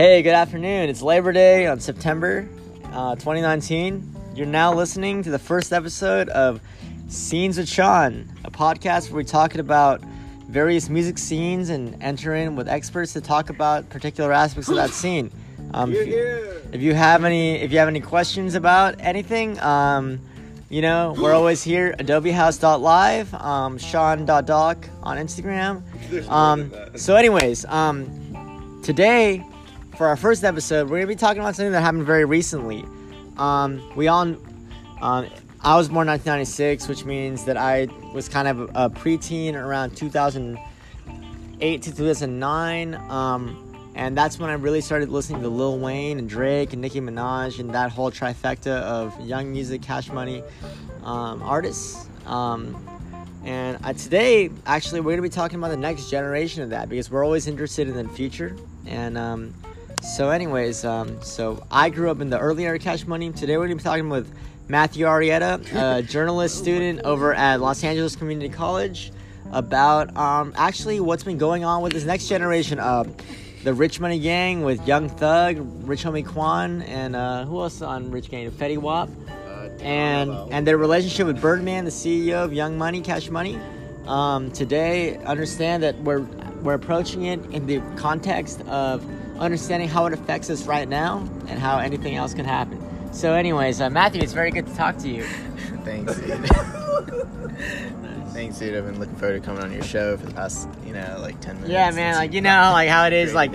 Hey, good afternoon. It's Labor Day on September uh, 2019. You're now listening to the first episode of Scenes with Sean, a podcast where we're talking about various music scenes and enter in with experts to talk about particular aspects of that scene. Um, if, you, if you have any, if you have any questions about anything, um, you know, we're always here. AdobeHouse.live, um, Sean.doc on Instagram. Um, so, anyways, um, today for our first episode, we're gonna be talking about something that happened very recently. Um, we all, um, I was born 1996, which means that I was kind of a preteen around 2008 to 2009. Um, and that's when I really started listening to Lil Wayne and Drake and Nicki Minaj and that whole trifecta of young music, cash money um, artists. Um, and uh, today, actually, we're gonna be talking about the next generation of that because we're always interested in the future. And um, so, anyways, um, so I grew up in the early era Cash Money. Today, we're gonna be talking with Matthew Arrieta, a journalist student over at Los Angeles Community College, about um, actually what's been going on with this next generation. of the Rich Money Gang with Young Thug, Rich Homie Quan, and uh, who else on Rich Gang? Fetty Wap, and and their relationship with Birdman, the CEO of Young Money, Cash Money. Um, today, understand that we're we're approaching it in the context of understanding how it affects us right now and how anything else can happen. So, anyways, uh, Matthew, it's very good to talk to you. Thanks, dude. Thanks, dude. I've been looking forward to coming on your show for the past, you know, like ten minutes. Yeah, man. Like you know, like how it is. Like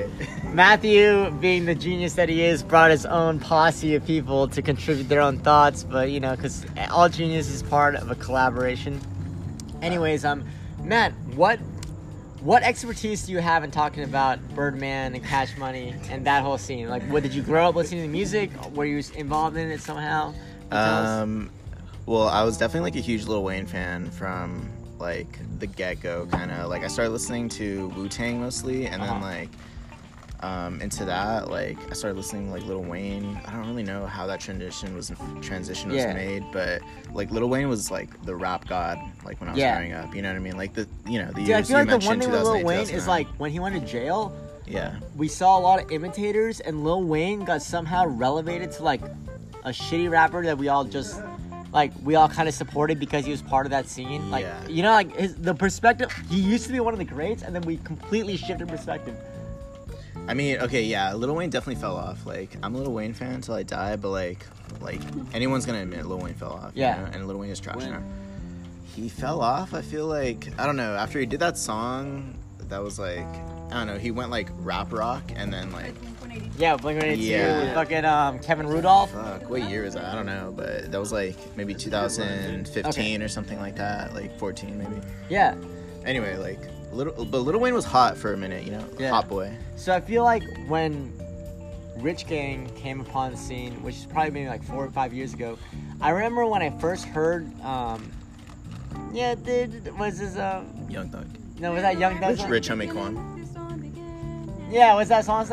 Matthew, being the genius that he is, brought his own posse of people to contribute their own thoughts. But you know, because all genius is part of a collaboration. Anyways, um, Matt, what what expertise do you have in talking about Birdman and Cash Money and that whole scene? Like, what did you grow up listening to music? Were you involved in it somehow? Um, well, I was definitely like a huge Lil Wayne fan from like the get go, kind of. Like I started listening to Wu Tang mostly, and uh-huh. then like um, into that, like I started listening like Lil Wayne. I don't really know how that transition was transition was yeah. made, but like Lil Wayne was like the rap god, like when I was yeah. growing up. You know what I mean? Like the you know the Dude, I feel like the one thing with Lil Wayne is like when he went to jail. Yeah. We saw a lot of imitators, and Lil Wayne got somehow relegated to like a shitty rapper that we all just like we all kind of supported because he was part of that scene. Like yeah. you know, like his, the perspective. He used to be one of the greats, and then we completely shifted perspective. I mean, okay, yeah, Lil Wayne definitely fell off. Like, I'm a Lil Wayne fan until I die, but like, like anyone's gonna admit Lil Wayne fell off. Yeah. You know? And Lil Wayne is trash now. He fell off. I feel like I don't know. After he did that song, that was like I don't know. He went like rap rock, and then like yeah, Blink 182 yeah. fucking um, Kevin Rudolf. Fuck, what year is that? I don't know, but that was like maybe 2015 okay. or something like that, like 14 maybe. Yeah. Anyway, like little, but Lil Wayne was hot for a minute, you know, yeah. hot boy. So I feel like when Rich Gang came upon the scene, which is probably maybe like four or five years ago, I remember when I first heard, um, yeah, did was this um, Young Thug? No, was that Young Thug? Rich, Rich Homie Quan. Yeah, was that song?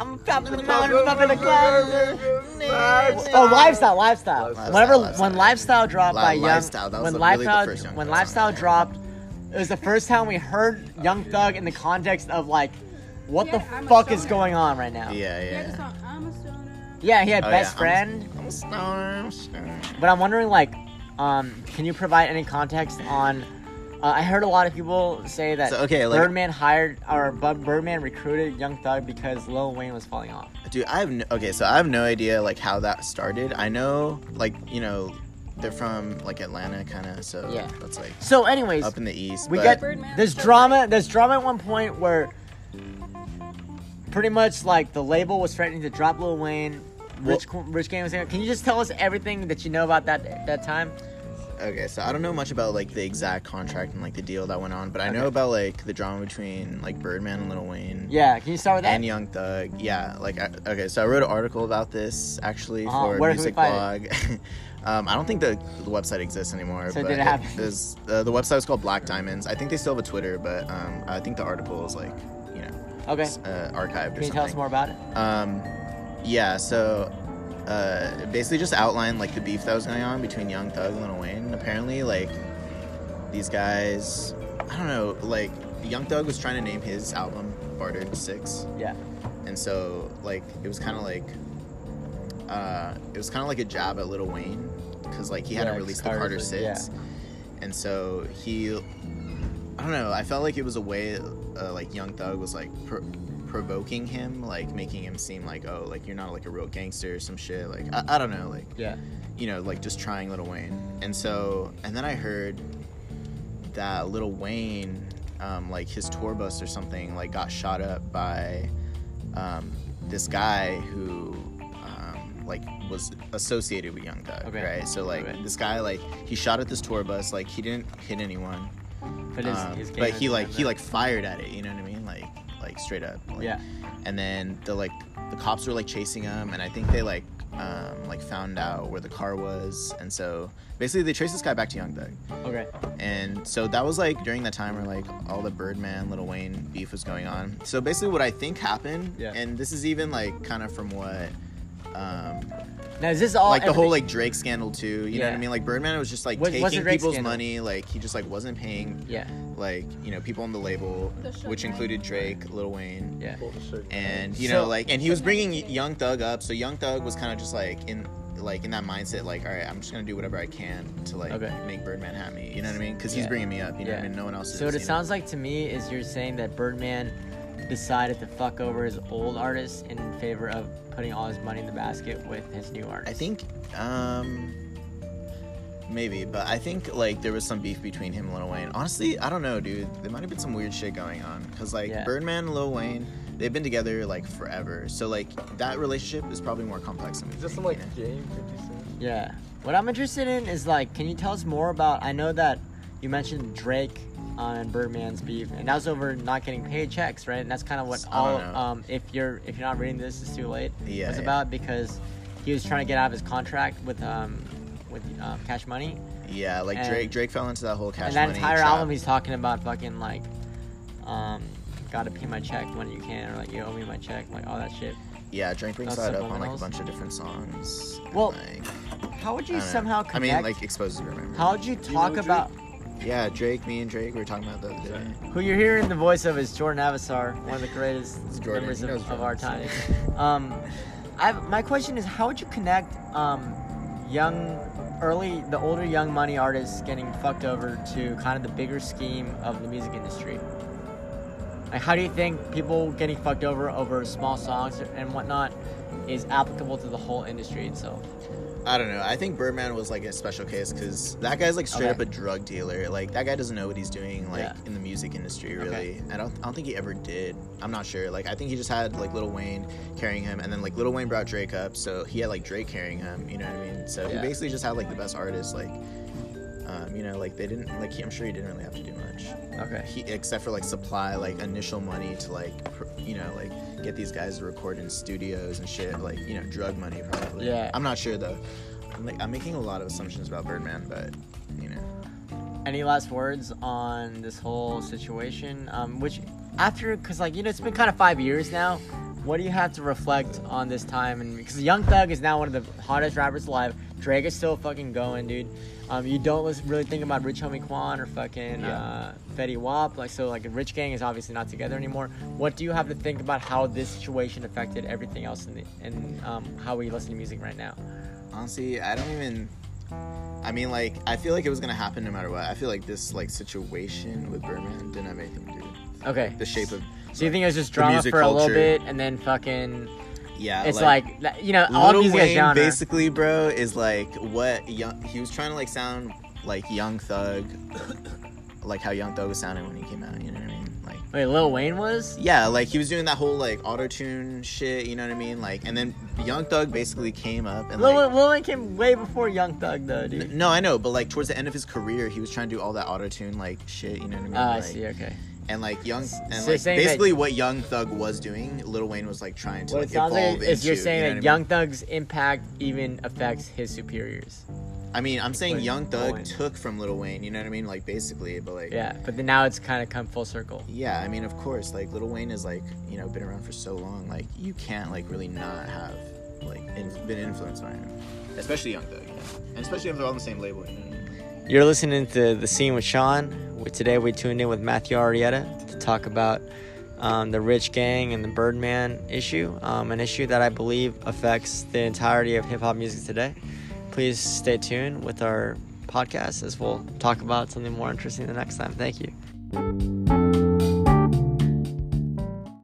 I'm dropping the mountain up in the cloud. Oh, lifestyle, lifestyle. lifestyle Whenever lifestyle. when lifestyle dropped by Young, lifestyle, when lifestyle really when lifestyle dropped, it was the first time we heard Young Thug in the context of like, what yeah, the fuck is going on right now? Yeah, yeah. Yeah, he had oh, best yeah. friend. I'm a stoner, I'm a stoner. But I'm wondering, like, um, can you provide any context on? Uh, I heard a lot of people say that so, okay, like, Birdman hired or Birdman recruited Young Thug because Lil Wayne was falling off. Dude, I have no, okay, so I have no idea like how that started. I know like you know they're from like Atlanta, kind of. So yeah, that's like so. Anyways, up in the east, we get this drama. There's drama at one point where pretty much like the label was threatening to drop Lil Wayne. Rich well, Rich Gang was saying, "Can you just tell us everything that you know about that that time?" Okay, so I don't know much about like the exact contract and like the deal that went on, but I okay. know about like the drama between like Birdman and Lil Wayne. Yeah, can you start with that? And Young Thug. Yeah, like I, okay, so I wrote an article about this actually uh-huh. for Where Music Blog. um, I don't think the, the website exists anymore. So but did it happen? Uh, the website was called Black Diamonds. I think they still have a Twitter, but um, I think the article is like you know okay uh, archived. Can you tell us more about it? Um, yeah, so uh, basically just outlined like the beef that was going on between Young Thug and Lil Wayne. Apparently, like these guys, I don't know, like Young Thug was trying to name his album Barter Six, Yeah. and so like it was kind of like uh, it was kind of like a jab at Lil Wayne because like he hadn't released the Carter Six, Six, and so he I don't know. I felt like it was a way uh, like Young Thug was like. Provoking him like making him seem like oh like you're not like a real gangster or some shit like I, I don't know like Yeah. you know, like just trying Little Wayne. And so, and then I heard that Little Wayne, um, like his tour bus or something, like got shot up by um, this guy who, um, like, was associated with Young Thug, Okay. right? So, like, Okay. this guy, like, he shot at this tour bus, like, he didn't hit anyone, But his, um, his but he like he like fired at it. You know what I mean? Like straight up. Like, Yeah. And then the like the cops were like chasing him, and I think they like um, like found out where the car was, and so basically they traced this guy back to Young Thug. Okay. And so that was like during that time where like all the Birdman, Little Wayne beef was going on. So basically, what I think happened, Yeah. and this is even like kind of from what. Um, Now is this all like the whole like Drake scandal too, you know what I mean? Like Birdman was just like taking people's scandal? money, like he just like wasn't paying Yeah. Like you know people on the label, The which included Drake, Lil Wayne, Yeah. and you know like and he was bringing Young Thug up, so Young Thug was kind of just like in like in that mindset, like all right, I'm just gonna do whatever I can to like Okay. make Birdman happy, you know what I mean? Because he's Yeah. bringing me up, you know what I mean? No one else is. So what you it know? sounds like to me is you're saying that Birdman decided to fuck over his old artists in favor of putting all his money in the basket with his new artist. I think um maybe, but I think like there was some beef between him and Lil Wayne. Honestly, I don't know, dude. There might have been some weird shit going on cuz like Yeah. Birdman and Lil Wayne, they've been together like forever. So like that relationship is probably more complex than we Is this some like you know? game Yeah. What I'm interested in is like, can you tell us more about? I know that you mentioned Drake and Birdman's beef, and that was over not getting paid checks, right? And that's kind of what all. Um, if you're if you're not reading this, it's too late. Yeah, was yeah. about because he was trying to get out of his contract with um with um, Cash Money, Yeah, like And- Drake Drake fell into that whole cash money. and that money entire trap. album he's talking about fucking like, um, gotta pay my check when you can, or like you owe me my check, like all that shit. Yeah, Drake brings That's that up on like a bunch of different songs. and, Well, like, How would you don't know. somehow I mean, like exposes Birdman. how would you talk Drake? about? Yeah, Drake, me and Drake, we were talking about the other day. Who you're hearing the voice of is Jordan Avasar, one of the greatest Jordan. members of, of our time. Um, I've, my question is, how would you connect um, young, early, the older Young Money artists getting fucked over to kind of the bigger scheme of the music industry? Like, how do you think people getting fucked over over small songs and whatnot is applicable to the whole industry itself? I don't know. I think Birdman was like a special case because that guy's like straight Okay. up a drug dealer. Like that guy doesn't know what he's doing like Yeah. in the music industry Okay. really. I don't I don't think he ever did. I'm not sure. Like I think he just had like Lil Wayne carrying him and then like Lil Wayne brought Drake up, so he had like Drake carrying him, you know what I mean? So Yeah. he basically just had like the best artists like um, you know, like they didn't like he, I'm sure he didn't really have to do much. Okay. He, except for like supply like initial money to like pr- you know like get these guys to record in studios and shit like you know drug money probably Yeah. i'm not sure though i'm, like, I'm making a lot of assumptions about birdman but you know Any last words on this whole situation? Um, which after, because like you know, it's been kind of five years now. What do you have to reflect on this time? And because Young Thug is now one of the hottest rappers alive, Drake is still fucking going, dude. Um, you don't listen, really think about Rich Homie Quan or fucking Yeah. uh, Fetty Wap. Like so, like Rich Gang is obviously not together anymore. What do you have to think about how this situation affected everything else in the in um, how we listen to music right now? honestly i don't even i mean like i feel like it was gonna happen no matter what i feel like this like situation with birdman didn't have anything to do with Okay. the shape of So you think it was just drama for a little bit, and then fucking. Yeah It's like, you know, all Little music Wayne genre. basically, bro, is like what young. He was trying to like sound like Young Thug, like how Young Thug was sounding when he came out. You know what I mean? Like, Wait, Lil Wayne was? yeah, like he was doing that whole like auto tune shit. You know what I mean? Like, and then Young Thug basically came up and Lil, like. Lil Wayne came way before Young Thug, though, dude. No, I know, but like towards the end of his career, he was trying to do all that auto tune like shit. You know what I mean? Ah, I see. Okay. And like young, and So like that- basically what Young Thug was doing, Lil Wayne was like trying to What like it sounds evolve like is you're saying you know that what I mean? Young Thug's impact even affects his superiors. I mean, I'm saying Young Thug took from Lil Wayne. You know what I mean? Like basically, but like Yeah, but then now it's kind of come full circle. Yeah, I mean, of course, like Lil Wayne is like you know been around for so long. Like you can't like really not have like in, been influenced by him, especially Young Thug, you know? and especially if they're all on the same label. You know what I mean? You're listening to The Scene with Sean. Today we tuned in with Matthew Arrieta to talk about um, the Rich Gang and the Birdman issue, um, an issue that I believe affects the entirety of hip hop music today. Please stay tuned with our podcast as we'll talk about something more interesting the next time. Thank you.